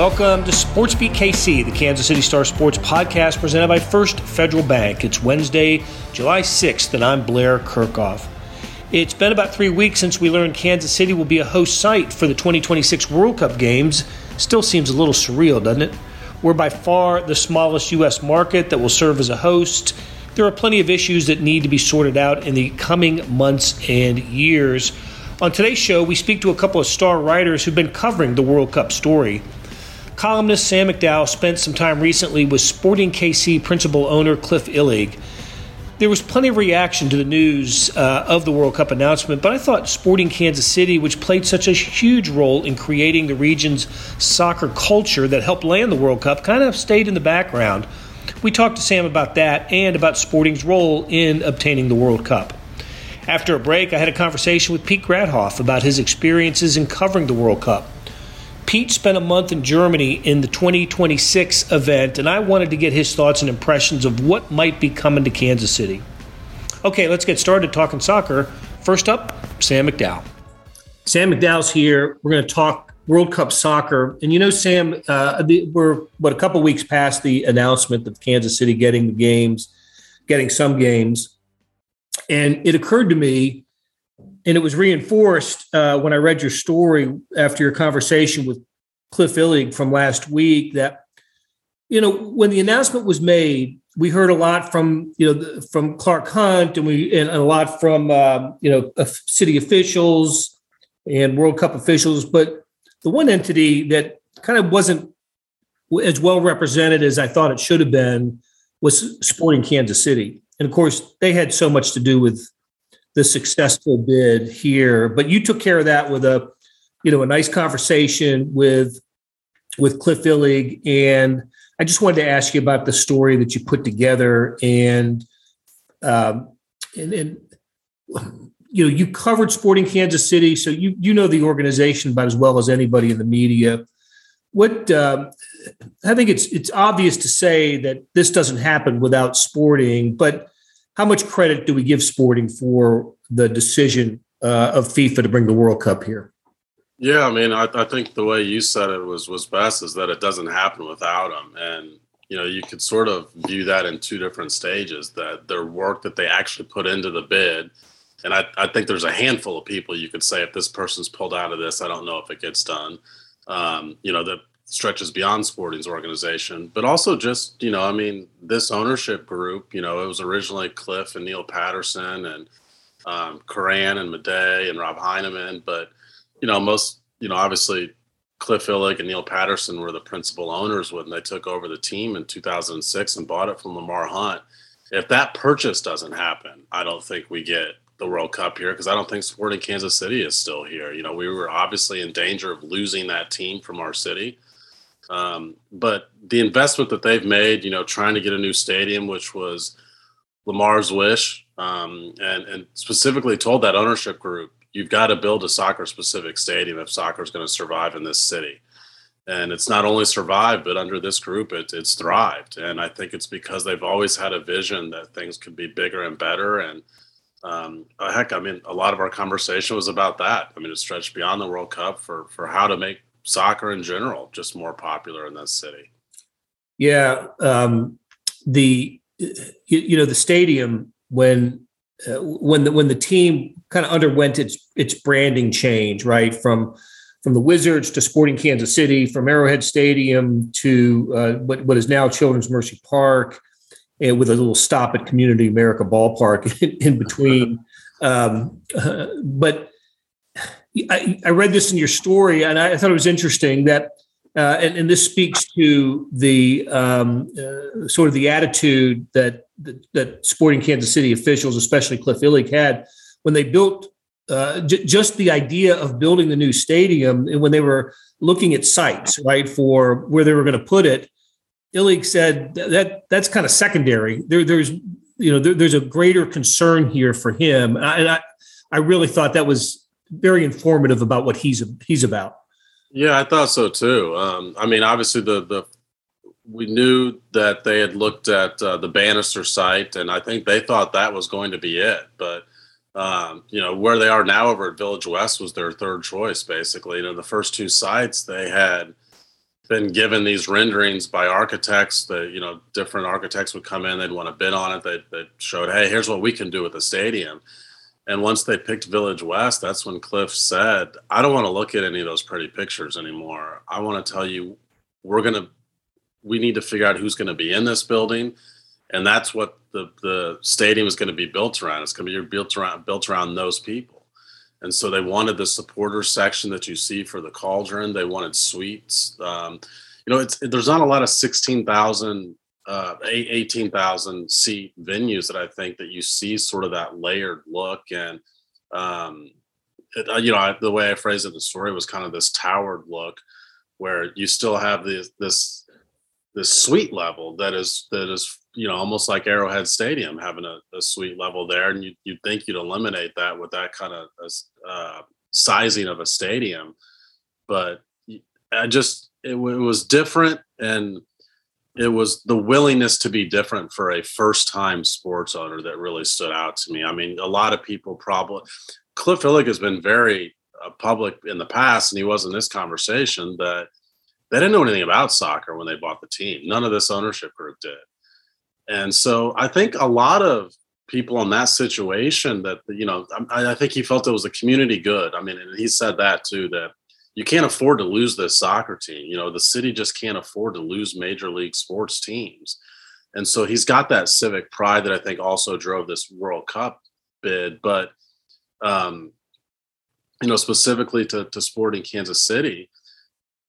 Welcome to Sports Beat KC, the Kansas City Star Sports podcast presented by First Federal Bank. It's Wednesday, July 6th, and I'm Blair Kerkhoff. It's been about three weeks since we learned Kansas City will be a host site for the 2026 World Cup games. Still seems a little surreal, doesn't it? We're by far the smallest U.S. market that will serve as a host. There are plenty of issues that need to be sorted out in the coming months and years. On today's show, we speak to a couple of star writers who've been covering the World Cup story. Columnist Sam McDowell spent some time recently with Sporting KC principal owner Cliff Illig. There was plenty of reaction to the news uh, of the World Cup announcement, but I thought Sporting Kansas City, which played such a huge role in creating the region's soccer culture that helped land the World Cup, kind of stayed in the background. We talked to Sam about that and about Sporting's role in obtaining the World Cup. After a break, I had a conversation with Pete Grathoff about his experiences in covering the World Cup. Pete spent a month in Germany in the 2026 event, and I wanted to get his thoughts and impressions of what might be coming to Kansas City. Okay, let's get started talking soccer. First up, Sam McDowell. Sam McDowell's here. We're going to talk World Cup soccer. And you know, Sam, uh, the, we're what a couple weeks past the announcement of Kansas City getting the games, getting some games. And it occurred to me and it was reinforced uh, when I read your story after your conversation with Cliff Illig from last week that you know when the announcement was made, we heard a lot from you know from Clark Hunt and we and a lot from uh, you know city officials and World Cup officials, but the one entity that kind of wasn't as well represented as I thought it should have been was Sporting Kansas City, and of course they had so much to do with the successful bid here. But you took care of that with a, you know, a nice conversation with with Cliff Illig, and I just wanted to ask you about the story that you put together, and um, and, and you know, you covered Sporting Kansas City, so you you know the organization about as well as anybody in the media. What uh, I think it's it's obvious to say that this doesn't happen without Sporting, but how much credit do we give Sporting for the decision uh, of FIFA to bring the World Cup here? Yeah, I mean, I, I, think the way you said it was was best is that it doesn't happen without them, and you know, you could sort of view that in two different stages: that their work that they actually put into the bid, and I, I think there's a handful of people you could say if this person's pulled out of this, I don't know if it gets done. Um, you know, that stretches beyond Sporting's organization, but also just, you know, I mean, this ownership group, you know, it was originally Cliff and Neal Patterson and um, Curran and Maday and Robb Heineman, but, you know, most, you know, obviously Cliff Illig and Neal Patterson were the principal owners when they took over the team in 2006 and bought it from Lamar Hunt. If that purchase doesn't happen, I don't think we get the World Cup here because I don't think Sporting Kansas City is still here. You know, we were obviously in danger of losing that team from our city. Um, but the investment that they've made, you know, trying to get a new stadium, which was Lamar's wish, um, and and specifically told that ownership group, you've got to build a soccer specific stadium if soccer is going to survive in this city. And it's not only survived, but under this group, it, it's thrived. And I think it's because they've always had a vision that things could be bigger and better. And um, heck, I mean, a lot of our conversation was about that. I mean, it stretched beyond the World Cup for for how to make soccer in general just more popular in this city. Yeah, um, the you, you, know the stadium when uh, when the when the team kind of underwent its its branding change, right from from the Wizards to Sporting Kansas City, from Arrowhead Stadium to uh, what what is now Children's Mercy Park, and with a little stop at Community America Ballpark in, in between. um, uh, but I, I, read this in your story, and I thought it was interesting that, uh, and, and, this speaks to the um, uh, sort of the attitude that, that, that Sporting Kansas City officials, especially Cliff Illig, had when they built uh, j- just the idea of building the new stadium, and when they were looking at sites, right, for where they were going to put it. Illig said that that's kind of secondary. There, there's you know there, there's a greater concern here for him, and I, and I I really thought that was very informative about what he's he's about. Yeah, I thought so too. Um, I mean, obviously the the we knew that they had looked at uh, the Bannister site, and I think they thought that was going to be it. But um, you know, where they are now over at Village West was their third choice, basically. You know, the first two sites they had been given these renderings by architects that you know different architects would come in they'd want to bid on it they, they showed hey here's what we can do with the stadium and once they picked village west that's when cliff said i don't want to look at any of those pretty pictures anymore i want to tell you we're going to we need to figure out who's going to be in this building and that's what the the stadium is going to be built around it's going to be built around built around those people and so they wanted the supporter section that you see for the cauldron. They wanted suites. Um, you know, it's there's not a lot of 16,000, uh, 18,000 seat venues that I think that you see sort of that layered look. And, um, it, uh, you know, I, the way I phrased it the story was kind of this towered look where you still have this, this, this suite level that is, that is you know, almost like Arrowhead Stadium having a, a suite level there, and you you'd think you'd eliminate that with that kind of uh, sizing of a stadium, but I just it, it was different, and it was the willingness to be different for a first time sports owner that really stood out to me. I mean, a lot of people probably Cliff Illig has been very uh, public in the past, and he was in this conversation that they didn't know anything about soccer when they bought the team. None of this ownership group did. And so I think a lot of people in that situation that, you know, I, I think he felt it was a community good. I mean, and he said that too, that you can't afford to lose this soccer team. You know, the city just can't afford to lose major league sports teams. And so he's got that civic pride that I think also drove this World Cup bid. But, um, you know, specifically to, to Sporting Kansas City,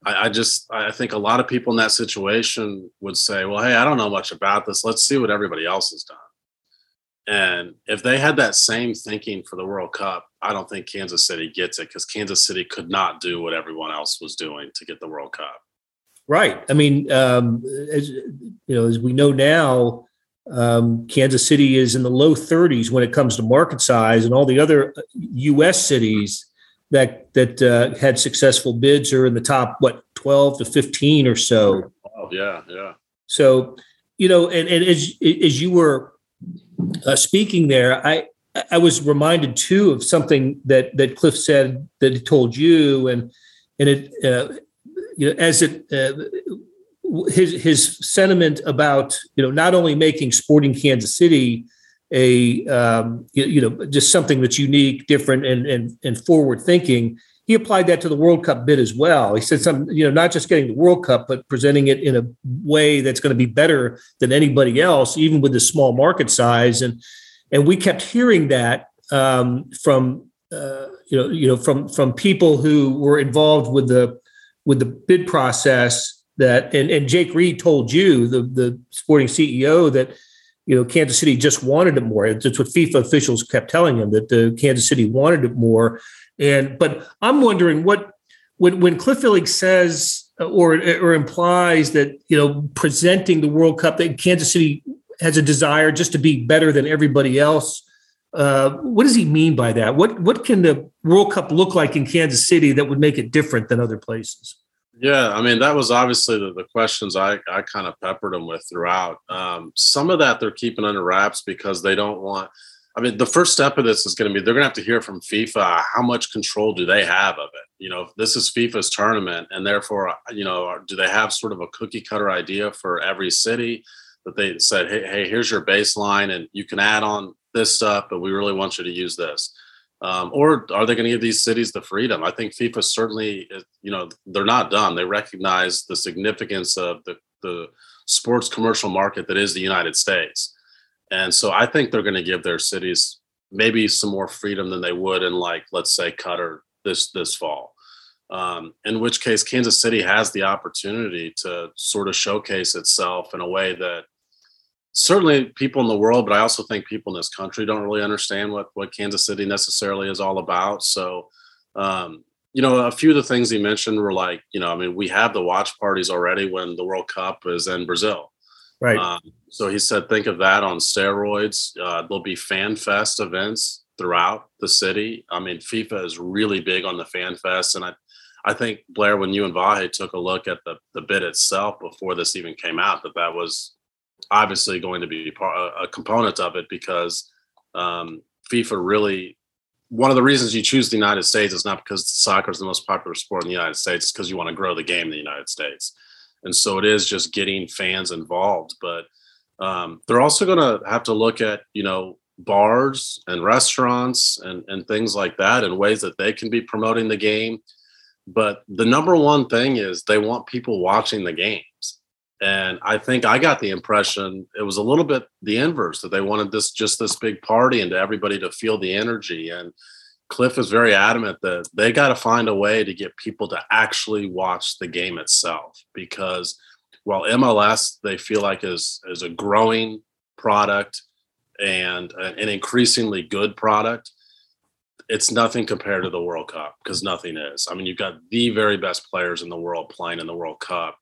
I, I, just I think a lot of people in that situation would say, "Well, hey, I don't know much about this. Let's see what everybody else has done." And if they had that same thinking for the World Cup, I don't think Kansas City gets it because Kansas City could not do what everyone else was doing to get the World Cup. Right. I mean, um, as you know, as we know now, um, Kansas City is in the low 30s when it comes to market size, and all the other U.S. Uh, cities that that uh, had successful bids are in the top what 12 to 15 or so oh, yeah yeah so you know and, and as as you were uh, speaking there i i was reminded too of something that that cliff said that he told you and and it uh, you know as it uh, his his sentiment about you know not only making sporting kansas city a um, you, you, know just something that's unique, different, and and and forward thinking. He applied that to the World Cup bid as well. He said some you know not just getting the World Cup, but presenting it in a way that's going to be better than anybody else, even with the small market size. And and we kept hearing that um, from uh, you know you know from from people who were involved with the with the bid process. That and, and Jake Reid told you the the sporting CEO that you know, Kansas City just wanted it more. That's what FIFA officials kept telling him that the Kansas City wanted it more. And but I'm wondering what when when Cliff Illig says or or implies that you know presenting the World Cup that Kansas City has a desire just to be better than everybody else. Uh, what does he mean by that? What what can the World Cup look like in Kansas City that would make it different than other places? Yeah, I mean that was obviously the, the questions I, I kind of peppered them with throughout. Um, some of that they're keeping under wraps because they don't want. I mean, the first step of this is going to be they're going to have to hear from FIFA how much control do they have of it. You know, this is FIFA's tournament, and therefore, you know, do they have sort of a cookie cutter idea for every city that they said, hey, hey, here's your baseline, and you can add on this stuff, but we really want you to use this. Um, or are they going to give these cities the freedom? I think FIFA certainly, you know, they're not done. They recognize the significance of the, the sports commercial market that is the United States. And so I think they're going to give their cities maybe some more freedom than they would in like, let's say Qatar this, this fall. Um, in which case Kansas City has the opportunity to sort of showcase itself in a way that certainly people in the world, but I also think people in this country don't really understand what what Kansas City necessarily is all about. So, um, you know, a few of the things he mentioned were like, you know, I mean, we have the watch parties already when the World Cup is in Brazil. Right. Um, so he said, think of that on steroids. Uh, there'll be fan fest events throughout the city. I mean, FIFA is really big on the fan fest, and I. I think Blair, when you and Vahe took a look at the, the bid itself before this even came out, that that was obviously going to be part, a component of it because um, FIFA really one of the reasons you choose the United States is not because soccer is the most popular sport in the United States, because you want to grow the game in the United States. And so it is just getting fans involved. But um, they're also going to have to look at you know bars and restaurants and and things like that in ways that they can be promoting the game. But the number one thing is they want people watching the games. And I think I got the impression it was a little bit the inverse that they wanted this just this big party and to everybody to feel the energy. And Cliff is very adamant that they got to find a way to get people to actually watch the game itself because while MLS they feel like is is a growing product and an increasingly good product, it's nothing compared to the World Cup because nothing is. I mean, you've got the very best players in the world playing in the World Cup.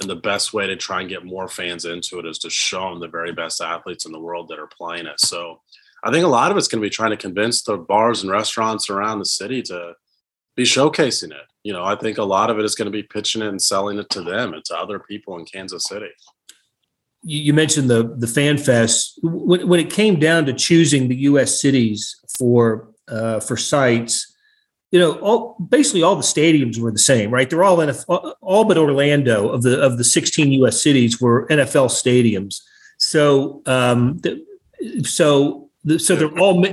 And the best way to try and get more fans into it is to show them the very best athletes in the world that are playing it. So I think a lot of it's going to be trying to convince the bars and restaurants around the city to be showcasing it. You know, I think a lot of it is going to be pitching it and selling it to them and to other people in Kansas City. You mentioned the the fan fest. When, when it came down to choosing the U.S. cities for uh, for sites, you know, all basically all the stadiums were the same, right? They're all NFL, all but Orlando of the of the 16 U.S. cities were NFL stadiums. So, um, so so they're all.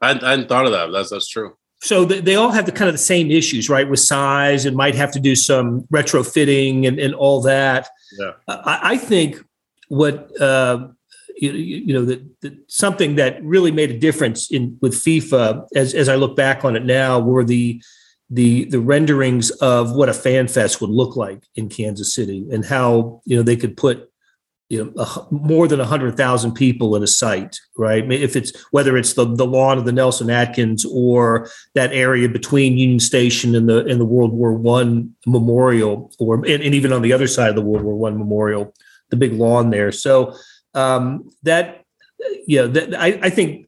I, I hadn't thought of that. That's that's true. So they all have the kind of the same issues, right? With size and might have to do some retrofitting and, and all that. Yeah. I, I think what uh, you, you, know that, that, something that really made a difference in with FIFA, as as I look back on it now, were the the the renderings of what a fan fest would look like in Kansas City and how you know they could put you know a, more than 100,000 people in a site right? If it's whether it's the the lawn of the Nelson Atkins or that area between Union Station and the and the World War 1 memorial or and, and, even on the other side of the World War 1 memorial the big lawn there. So um, that yeah that I, I think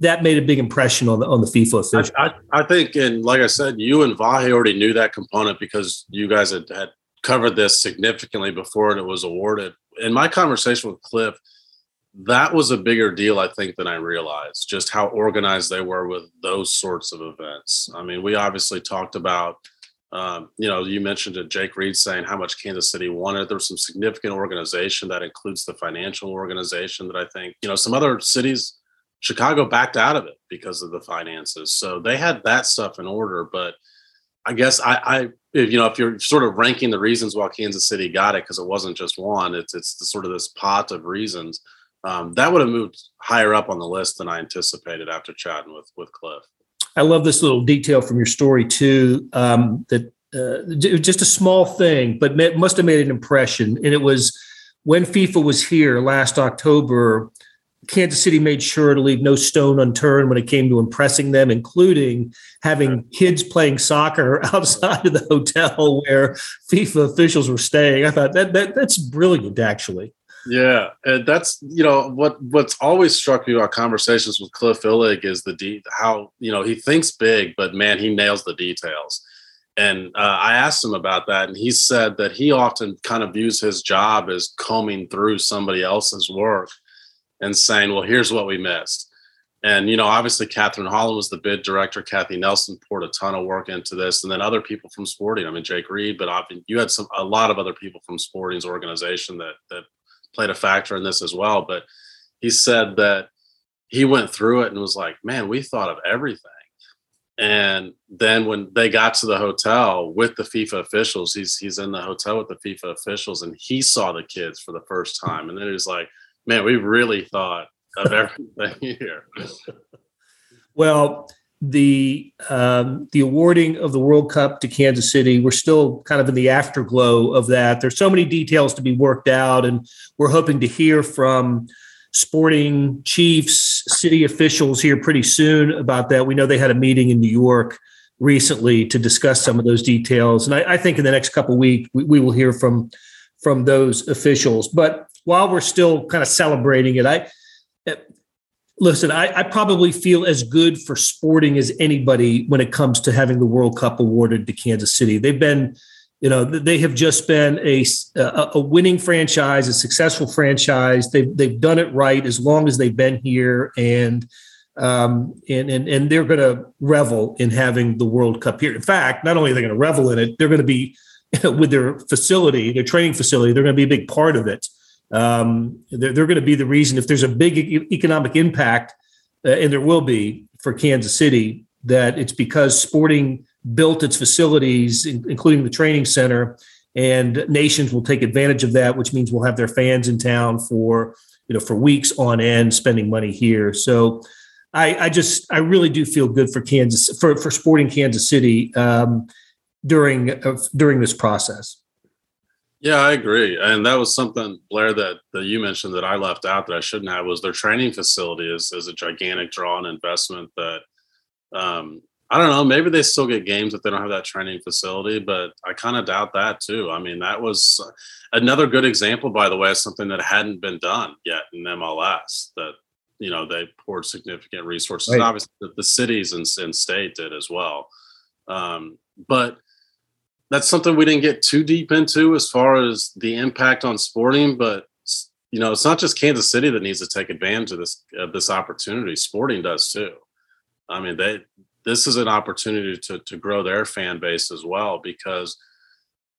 that made a big impression on the on the FIFA official. I, I, I, think, and like I said, you and Vahe already knew that component because you guys had, had covered this significantly before it was awarded in my conversation with Cliff, that was a bigger deal, I think, than I realized. Just how organized they were with those sorts of events. I mean, we obviously talked about, um, you know, you mentioned it, Jake Reid saying how much Kansas City wanted. There was some significant organization that includes the financial organization that I think, you know, some other cities, Chicago backed out of it because of the finances. So they had that stuff in order, but I guess I, I if, you know, if you're sort of ranking the reasons why Kansas City got it, because it wasn't just one, it's it's the, sort of this pot of reasons. Um, that would have moved higher up on the list than I anticipated after chatting with with Cliff. I love this little detail from your story too. Um, that uh, just a small thing, but must have made an impression. And it was when FIFA was here last October. Kansas City made sure to leave no stone unturned when it came to impressing them, including having kids playing soccer outside of the hotel where FIFA officials were staying. I thought that, that that's brilliant, actually. Yeah, and that's you know what what's always struck me about conversations with Cliff Illig is the de- how you know he thinks big, but man, he nails the details. And uh, I asked him about that, and he said that he often kind of views his job as combing through somebody else's work and saying, well, here's what we missed. And, you know, obviously Catherine Holland was the bid director. Kathy Nelson poured a ton of work into this. And then other people from sporting, I mean, Jake Reid, but often you had some, a lot of other people from sporting's organization that, that played a factor in this as well. But he said that he went through it and was like, man, we thought of everything. And then when they got to the hotel with the FIFA officials, he's he's in the hotel with the FIFA officials and he saw the kids for the first time. And then he was like, man, we really thought of everything here. well, the um, the awarding of the World Cup to Kansas City, we're still kind of in the afterglow of that. There's so many details to be worked out, and we're hoping to hear from sporting chiefs, city officials here pretty soon about that. We know they had a meeting in New York recently to discuss some of those details, and I, I think in the next couple weeks we, we will hear from from those officials. But while we're still kind of celebrating it, I listen, I, I, probably feel as good for sporting as anybody when it comes to having the World Cup awarded to Kansas City. They've been, you know, they have just been a, a winning franchise, a successful franchise. They've, they've done it right as long as they've been here. And, um, and, and, and they're going to revel in having the World Cup here. In fact, not only are they going to revel in it, they're going to be with their facility, their training facility. They're going to be a big part of it. Um, they're, they're going to be the reason if there's a big economic impact, uh, and there will be for Kansas City, that it's because Sporting built its facilities, including the training center, and nations will take advantage of that, which means we'll have their fans in town for you know for weeks on end spending money here. So I, I just I really do feel good for Kansas for for Sporting Kansas City um, during uh, during this process. Yeah, I agree, and that was something Blair that that you mentioned that I left out that I shouldn't have was their training facility is is a gigantic draw and investment that um, I don't know. Maybe they still get games if they don't have that training facility, but I kind of doubt that too. I mean, that was another good example, by the way, of something that hadn't been done yet in MLS. That you know they poured significant resources. Right. Obviously, the, cities and, and, state did as well. Um, but that's something we didn't get too deep into as far as the impact on sporting. But you know, it's not just Kansas City that needs to take advantage of this of this opportunity. Sporting does too. I mean, they this is an opportunity to to grow their fan base as well because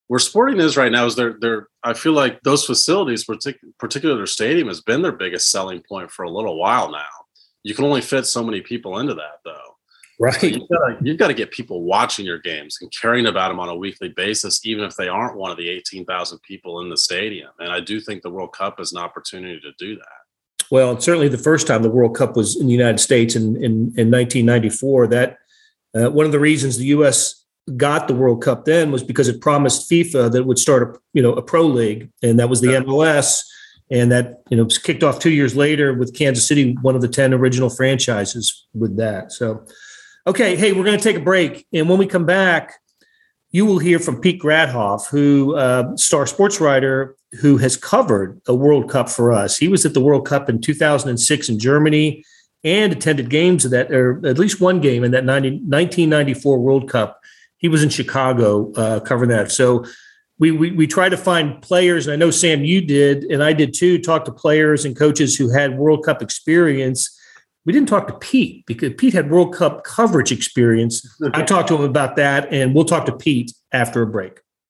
where sporting is right now is they're they're I feel like those facilities, partic- particularly their stadium, has been their biggest selling point for a little while now. You can only fit so many people into that though. Right. So you've, got to, you've got to get people watching your games and caring about them on a weekly basis, even if they aren't one of the 18,000 people in the stadium. And I do think the World Cup is an opportunity to do that. Well, certainly the first time the World Cup was in the United States in, in, in 1994, that uh, one of the reasons the U.S. got the World Cup then was because it promised FIFA that it would start a you know a pro league, and that was the MLS, and that you know was kicked off two years later with Kansas City, one of the ten original franchises with that. So, okay, hey, we're going to take a break, and when we come back, you will hear from Pete Grathoff, who uh, star sports writer who has covered a World Cup for us. He was at the World Cup in 2006 in Germany and attended games of that, or at least one game in that 90, 1994 World Cup. He was in Chicago uh, covering that. So we, we we try to find players, and I know Sam, you did, and I did too. Talk to players and coaches who had World Cup experience. We didn't talk to Pete because Pete had World Cup coverage experience. I talked to him about that, and we'll talk to Pete after a break.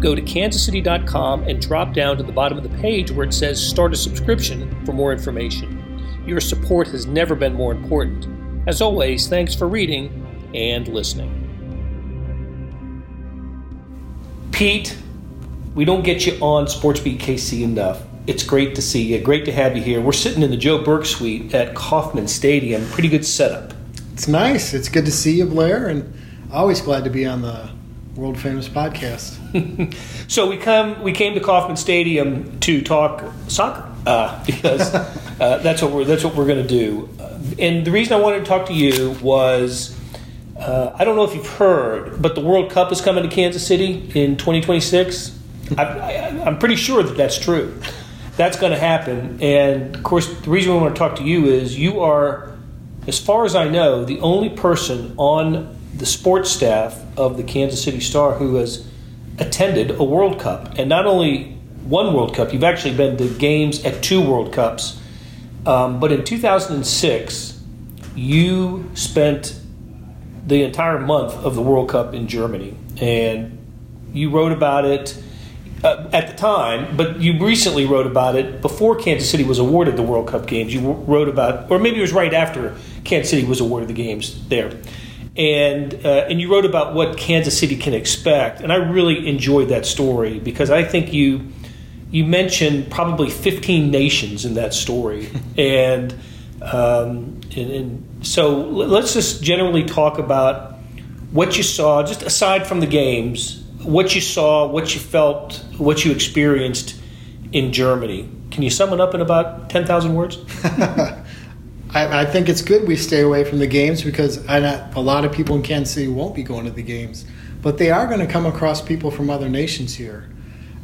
go to kansascity.com and drop down to the bottom of the page where it says Start a Subscription for more information. Your support has never been more important. As always, thanks for reading and listening. Pete, we don't get you on SportsBeat KC enough. It's great to see you. Great to have you here. We're sitting in the Joe Burke Suite at Kauffman Stadium. Pretty good setup. It's nice. It's good to see you, Blair, and always glad to be on the world famous podcast. so we come we came to Kauffman Stadium to talk soccer uh, because uh, that's what we're that's what we're going to do. Uh, and the reason I wanted to talk to you was uh, I don't know if you've heard, but the World Cup is coming to Kansas City in 2026. I, am pretty sure that that's true. That's going to happen. And of course, the reason we want to talk to you is you are, as far as I know, the only person on the sports staff of the Kansas City Star who has attended a World Cup. And not only one World Cup. You've actually been to games at two World Cups. Um, but in 2006, you spent the entire month of the World Cup in Germany, and you wrote about it uh, at the time, but you recently wrote about it before Kansas City was awarded the World Cup games. You wrote about, or maybe it was right after Kansas City was awarded the games there, and uh, and you wrote about what Kansas City can expect. And I really enjoyed that story because I think you you mentioned probably 15 nations in that story, and, um, and and so let's just generally talk about what you saw, just aside from the games what you saw, what you felt, what you experienced in Germany. Can you sum it up in about 10,000 words? I, I, think it's good we stay away from the games because a lot of people in Kansas City won't be going to the games. But they are going to come across people from other nations here.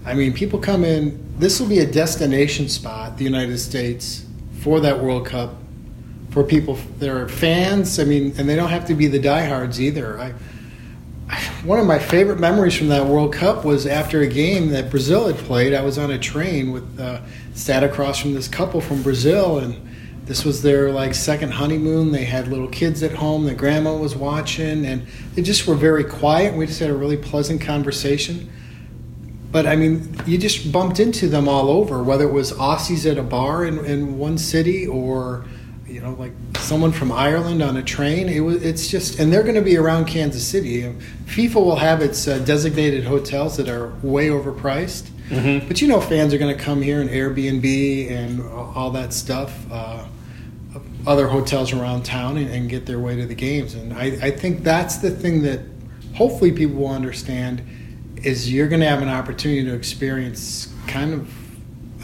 I mean, people come in, this will be a destination spot, the United States, for that World Cup, for people that are fans. I mean, and they don't have to be the diehards either. I, one of my favorite memories from that World Cup was after a game that Brazil had played. I was on a train with uh, sat across from this couple from Brazil, and this was their like second honeymoon. They had little kids at home. The grandma was watching, and they just were very quiet. We just had a really pleasant conversation. But I mean, you just bumped into them all over, whether it was Aussies at a bar in, in one city or you know, like someone from Ireland on a train. It was, it's just, and they're going to be around Kansas City. FIFA will have its uh, designated hotels that are way overpriced. Mm-hmm. But you know, fans are going to come here and Airbnb and all that stuff, uh, other hotels around town, and, and, get their way to the games. And I, I think that's the thing that hopefully people will understand is you're going to have an opportunity to experience kind of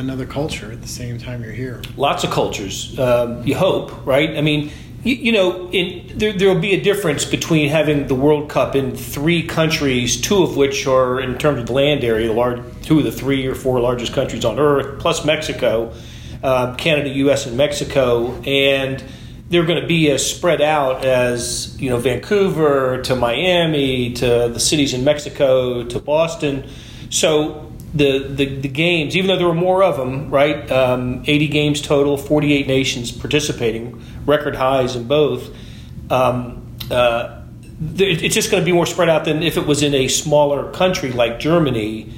another culture at the same time you're here. Lots of cultures. Um, you hope, right? I mean, you, you know, in, there there will be a difference between having the World Cup in three countries, two of which are in terms of land area, large, two of the three or four largest countries on earth, plus Mexico, uh, Canada, U.S., and Mexico, and they're going to be as spread out as you know Vancouver to Miami to the cities in Mexico to Boston. So the, the, the, games, even though there were more of them, right? Um, 80 games total, 48 nations participating, record highs in both. Um, uh, it's just going to be more spread out than if it was in a smaller country like Germany.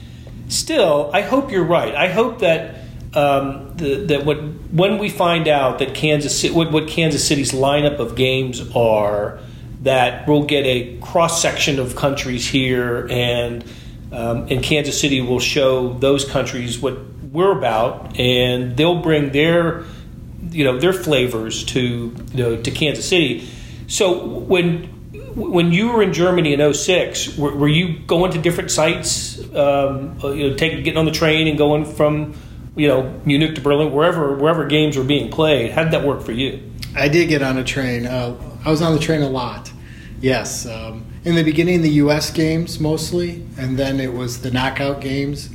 Still, I hope you're right. I hope that um, the, that what, when we find out that Kansas what, what Kansas City's lineup of games are, that we'll get a cross section of countries here and um, and Kansas City will show those countries what we're about, and they'll bring their, you know, their flavors to you know to Kansas City. So when when you were in Germany in 06, were, were you going to different sites, um, you know, taking getting on the train and going from you know Munich to Berlin, wherever wherever games were being played? How did that work for you? I did get on a train. Uh, I was on the train a lot. Yes. Um, in the beginning, the U.S. games mostly, and then it was the knockout games.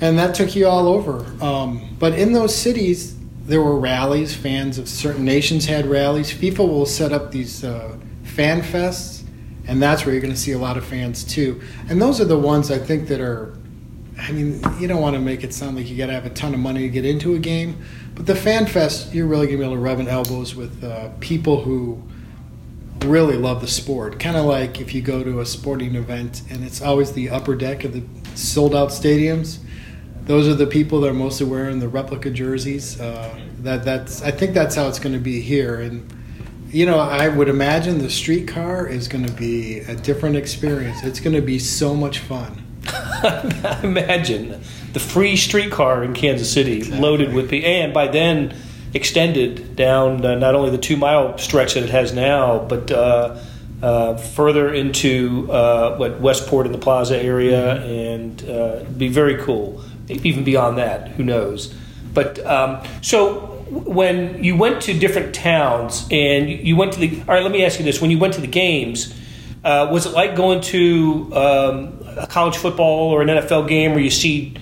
And that took you all over. Um, but in those cities, there were rallies. Fans of certain nations had rallies. FIFA will set up these uh, fan fests, and that's where you're going to see a lot of fans too. And those are the ones I think that are. I mean, you don't want to make it sound like you got to have a ton of money to get into a game, but the fan fest, you're really going to be able to rub elbows with uh, people who really love the sport. Kind of like if you go to a sporting event and it's always the upper deck of the sold out stadiums. Those are the people that are mostly wearing the replica jerseys. Uh, that that's I think that's how it's going to be here. And you know, I would imagine the streetcar is going to be a different experience. It's going to be so much fun. imagine the free streetcar in Kansas City, exactly. loaded with the and by then extended down uh, not only the two mile stretch that it has now, but uh, uh, further into uh, what Westport in the Plaza area, and uh, be very cool. Even beyond that, who knows? But um, so when you went to different towns and you went to the all right, let me ask you this: when you went to the games. Uh, was it like going to um, a college football or an NFL game where you see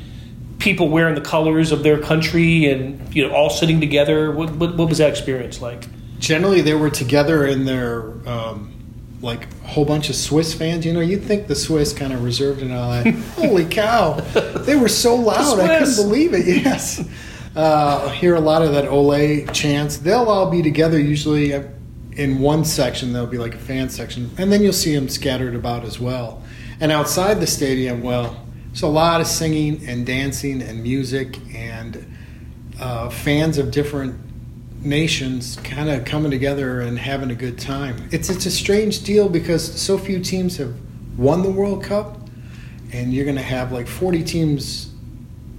people wearing the colors of their country and you know all sitting together? What, what, what was that experience like? Generally, they were together in their um, like a whole bunch of Swiss fans. You know, you'd think the Swiss kind of reserved and all that. Holy cow, they were so loud. I couldn't believe it. Yes. Uh, hear a lot of that Ole chants. They'll all be together usually uh, in one section. There'll be like a fan section, and then you'll see them scattered about as well. And outside the stadium, well, there's a lot of singing and dancing and music and uh, fans of different nations kind of coming together and having a good time. It's it's a strange deal because so few teams have won the World Cup, and you're going to have like 40 teams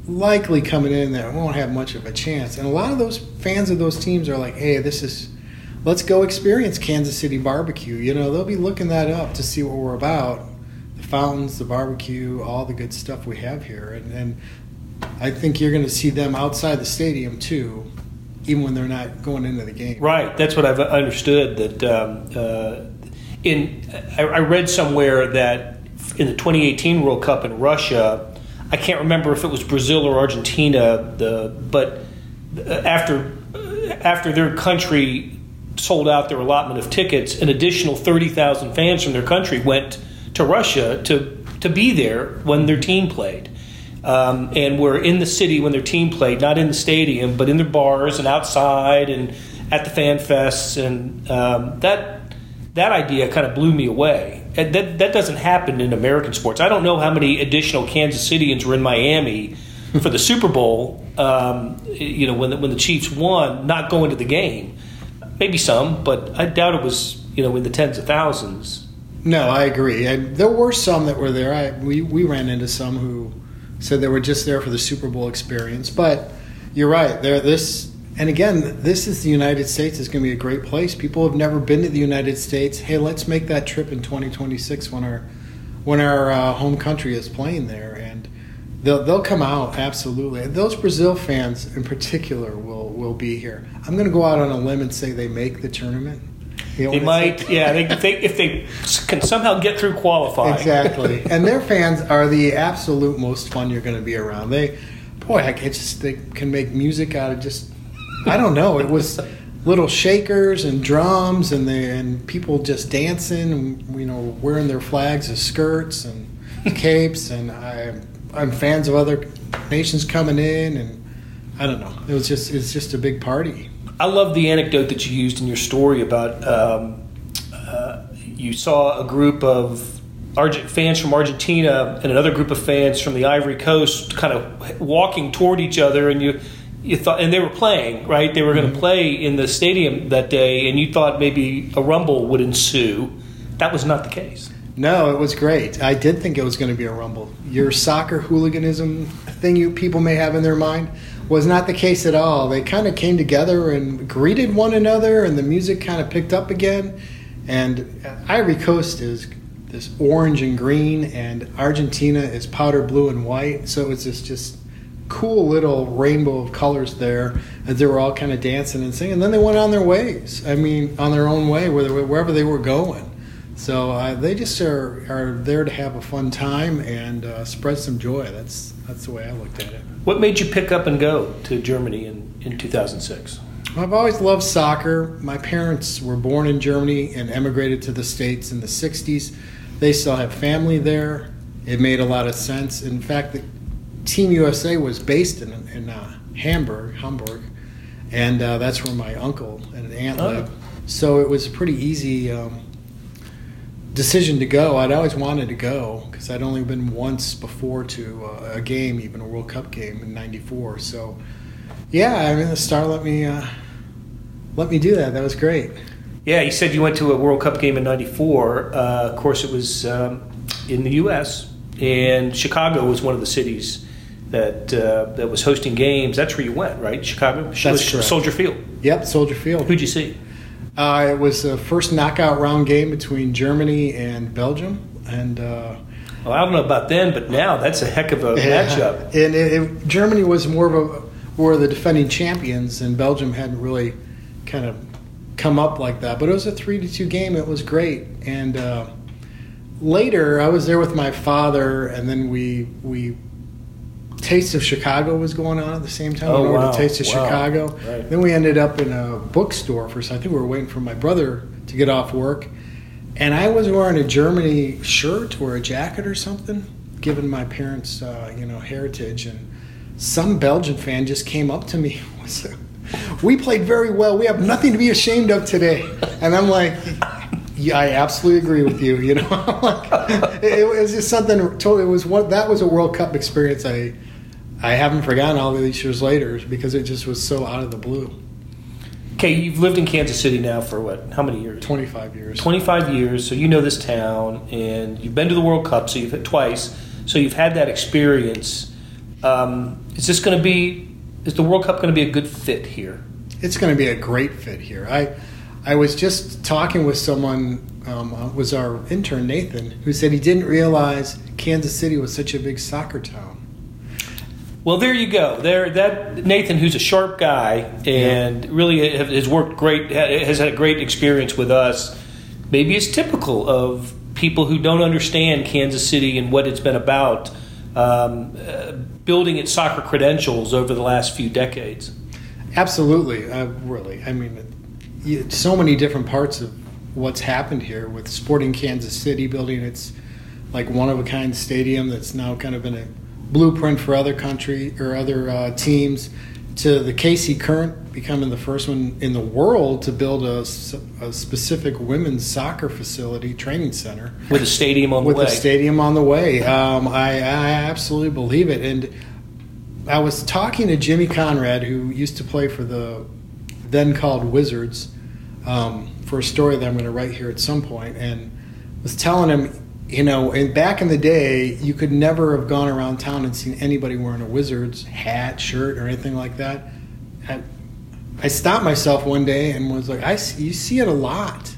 likely coming in that won't have much of a chance. And a lot of those fans of those teams are like, "Hey, this is let's go experience Kansas City barbecue." You know, they'll be looking that up to see what we're about. Fountains, the barbecue, all the good stuff we have here, and, and I think you're going to see them outside the stadium too, even when they're not going into the game. Right. That's what I've understood. That um, uh, in I, I read somewhere that in the 2018 World Cup in Russia, I can't remember if it was Brazil or Argentina. The but after after their country sold out their allotment of tickets, an additional 30,000 fans from their country went to Russia to to be there when their team played. Um, and were in the city when their team played, not in the stadium, but in their bars and outside and at the fan fests, and um, that that idea kind of blew me away. That that doesn't happen in American sports. I don't know how many additional Kansas Cityans were in Miami for the Super Bowl. Um, you know, when the, when the Chiefs won, not going to the game. Maybe some, but I doubt it was you know in the tens of thousands. No, I agree. I, there were some that were there. I, we we ran into some who said they were just there for the Super Bowl experience. But you're right. There, this and again, this is the United States. It's going to be a great place. People have never been to the United States. Hey, let's make that trip in 2026 when our when our uh, home country is playing there, and they'll they'll come out absolutely. Those Brazil fans in particular will will be here. I'm going to go out on a limb and say they make the tournament. You know They might, yeah. They, if they if they can somehow get through qualifying, Exactly. and their fans are the absolute most fun you're going to be around. They, boy, I can just they can make music out of just, I don't know. It was little shakers and drums and they and people just dancing and you know wearing their flags as skirts and capes and I I'm fans of other nations coming in and I don't know. It was just it's just a big party. I love the anecdote that you used in your story about um, uh, you saw a group of Argent fans from Argentina and another group of fans from the Ivory Coast kind of walking toward each other, and you you thought, and they were playing, right? They were going to play in the stadium that day, and you thought maybe a rumble would ensue. That was not the case. No, it was great. I did think it was going to be a rumble. Your soccer hooliganism thing you people may have in their mind was not the case at all. They kind of came together and greeted one another, and the music kind of picked up again. And Ivory Coast is this orange and green, and Argentina is powder blue and white. So it's this just cool little rainbow of colors there as they were all kind of dancing and singing. And then they went on their ways. I mean, on their own way, wherever they were going. So uh, they just are, are there to have a fun time and uh, spread some joy. That's that's the way I looked at it. What made you pick up and go to Germany in, in 2006? I've always loved soccer. My parents were born in Germany and emigrated to the States in the 60s. They still have family there. It made a lot of sense. In fact, the Team USA was based in, in uh, Hamburg, Hamburg, and uh, that's where my uncle and aunt Oh. lived. So it was pretty easy um, decision to go. I'd always wanted to go because I'd only been once before to uh, a game, even a World Cup game in '94. So, yeah, I mean, the star let me uh, let me do that. That was great. Yeah, you said you went to a World Cup game in '94. Uh, of course, it was um, in the U.S. and Chicago was one of the cities that uh, that was hosting games. That's where you went, right? Chicago. That's. Soldier Field. Yep, Soldier Field. Who'd you see? Uh, it was the first knockout round game between Germany and Belgium, and uh, Well, I don't know about then, but now that's a heck of a matchup. And it, it, Germany was more of a were the defending champions, and Belgium hadn't really kind of come up like that. But it was a three to two game. It was great. And uh, later, I was there with my father, and then we we Taste of Chicago was going on at the same time. Oh, we wow. Taste of Wow. Chicago. Right. Then we ended up in a bookstore for. I think we were waiting for my brother to get off work, and I was wearing a Germany shirt or a jacket or something, given my parents, uh, you know, heritage, and some Belgian fan just came up to me. we played very well. We have nothing to be ashamed of today. And I'm like, yeah, I absolutely agree with you. You know, like, it, was just something totally. It was what that was a World Cup experience. I I haven't forgotten all these years later because it just was so out of the blue. Okay, you've lived in Kansas City now for what? How many years? Twenty five years. Twenty five years. So you know this town, and you've been to the World Cup. So you've hit twice. So you've had that experience. Um, is this going to be? Is the World Cup going to be a good fit here? It's going to be a great fit here. I I was just talking with someone. Um, uh, was our intern Nathan, who said he didn't realize Kansas City was such a big soccer town. Well, there you go. There, that Nathan, who's a sharp guy and yeah. really has worked great, has had a great experience with us. Maybe it's typical of people who don't understand Kansas City and what it's been about, um, uh, building its soccer credentials over the last few decades. Absolutely, uh, really. I mean, so many different parts of what's happened here with Sporting Kansas City building its like one of a kind stadium that's now kind of been a blueprint for other country or other uh, teams to the KC Current becoming the first one in the world to build a, a specific women's soccer facility training center with a stadium on the with way. A stadium on the way, um, I, I absolutely believe it. And I was talking to Jimmy Conrad, who used to play for the then called Wizards, um, for a story that I'm going to write here at some point, and was telling him you know, and back in the day, you could never have gone around town and seen anybody wearing a Wizards hat, shirt, or anything like that. I, I stopped myself one day and was like, I see, you see it a lot.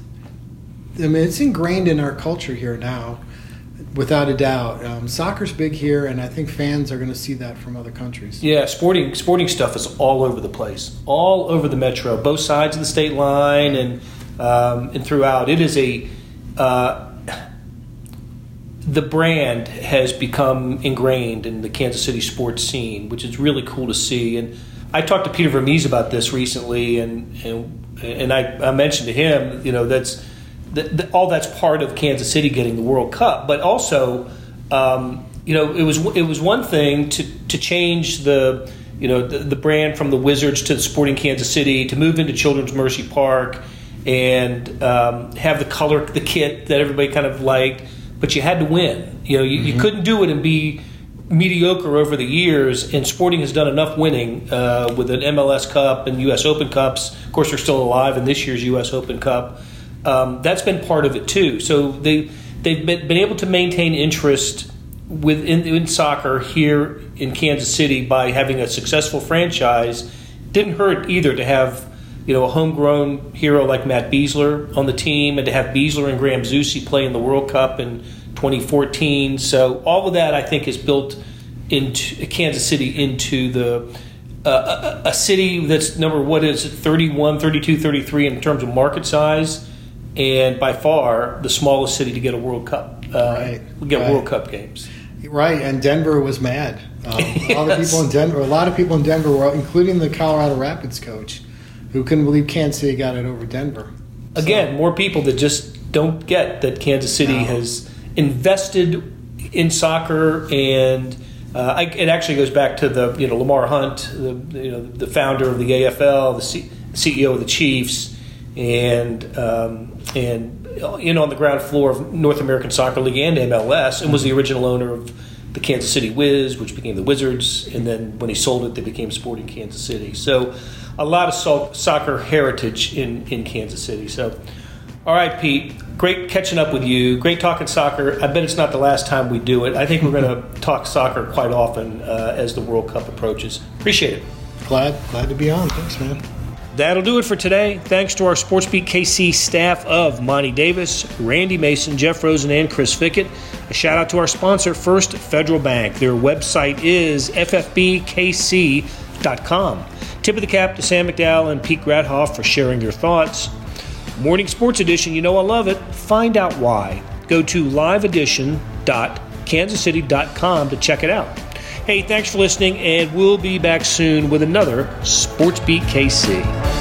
I mean, it's ingrained in our culture here now, without a doubt. Um, soccer's big here, and I think fans are going to see that from other countries. Yeah, sporting sporting stuff is all over the place, all over the metro, both sides of the state line, and um, and throughout. It is a uh, the brand has become ingrained in the Kansas City sports scene, which is really cool to see. And I talked to Peter Vermes about this recently, and and, and I, I mentioned to him, you know, that's that, that, all that's part of Kansas City getting the World Cup, but also, um, you know, it was it was one thing to to change the you know the, the brand from the Wizards to the Sporting Kansas City to move into Children's Mercy Park and um, have the color the kit that everybody kind of liked but you had to win. You know, you, mm-hmm. you couldn't do it and be mediocre over the years. And Sporting has done enough winning uh, with an MLS Cup and U.S. Open Cups. Of course, they're still alive in this year's U.S. Open Cup. Um, that's been part of it too. So they they've been, been able to maintain interest within in soccer here in Kansas City by having a successful franchise. Didn't hurt either to have you know, a homegrown hero like Matt Besler on the team, and to have Besler and Graham Zusi play in the World Cup in 2014. So all of that, I think, is built into Kansas City into the uh, a, a, city that's number what is it 31 32 33 in terms of market size and by far the smallest city to get a world cup uh, right get right. world cup games right and denver was mad um, yes. all the people in denver a lot of people in denver were including the colorado rapids coach who couldn't believe Kansas City got it over Denver. Again, more people that just don't get that Kansas City no. has invested in soccer and. Uh, I, it actually goes back to the you know Lamar Hunt, the you know the founder of the AFL, the C, CEO of the Chiefs, and um, and in on the ground floor of North American Soccer League and MLS, and was the original owner of the Kansas City Wiz, which became the Wizards, and then when he sold it, they became Sporting Kansas City. So a lot of so- soccer heritage in, in Kansas City. So, all right, Pete, great catching up with you. Great talking soccer. I bet it's not the last time we do it. I think we're going to talk soccer quite often uh, as the World Cup approaches. Appreciate it. Glad, glad to be on. Thanks, man. That'll do it for today. Thanks to our SportsBeat KC staff of Monty Davis, Randy Mason, Jeff Rosen, and Chris Fickett. A shout out to our sponsor, First Federal Bank. Their website is ffbkc.com. Tip of the cap to Sam McDowell and Pete Grathoff for sharing your thoughts. Morning Sports Edition, you know I love it. Find out why. Go to liveedition.kansascity.com to check it out. Hey, thanks for listening, and we'll be back soon with another Sports Beat KC.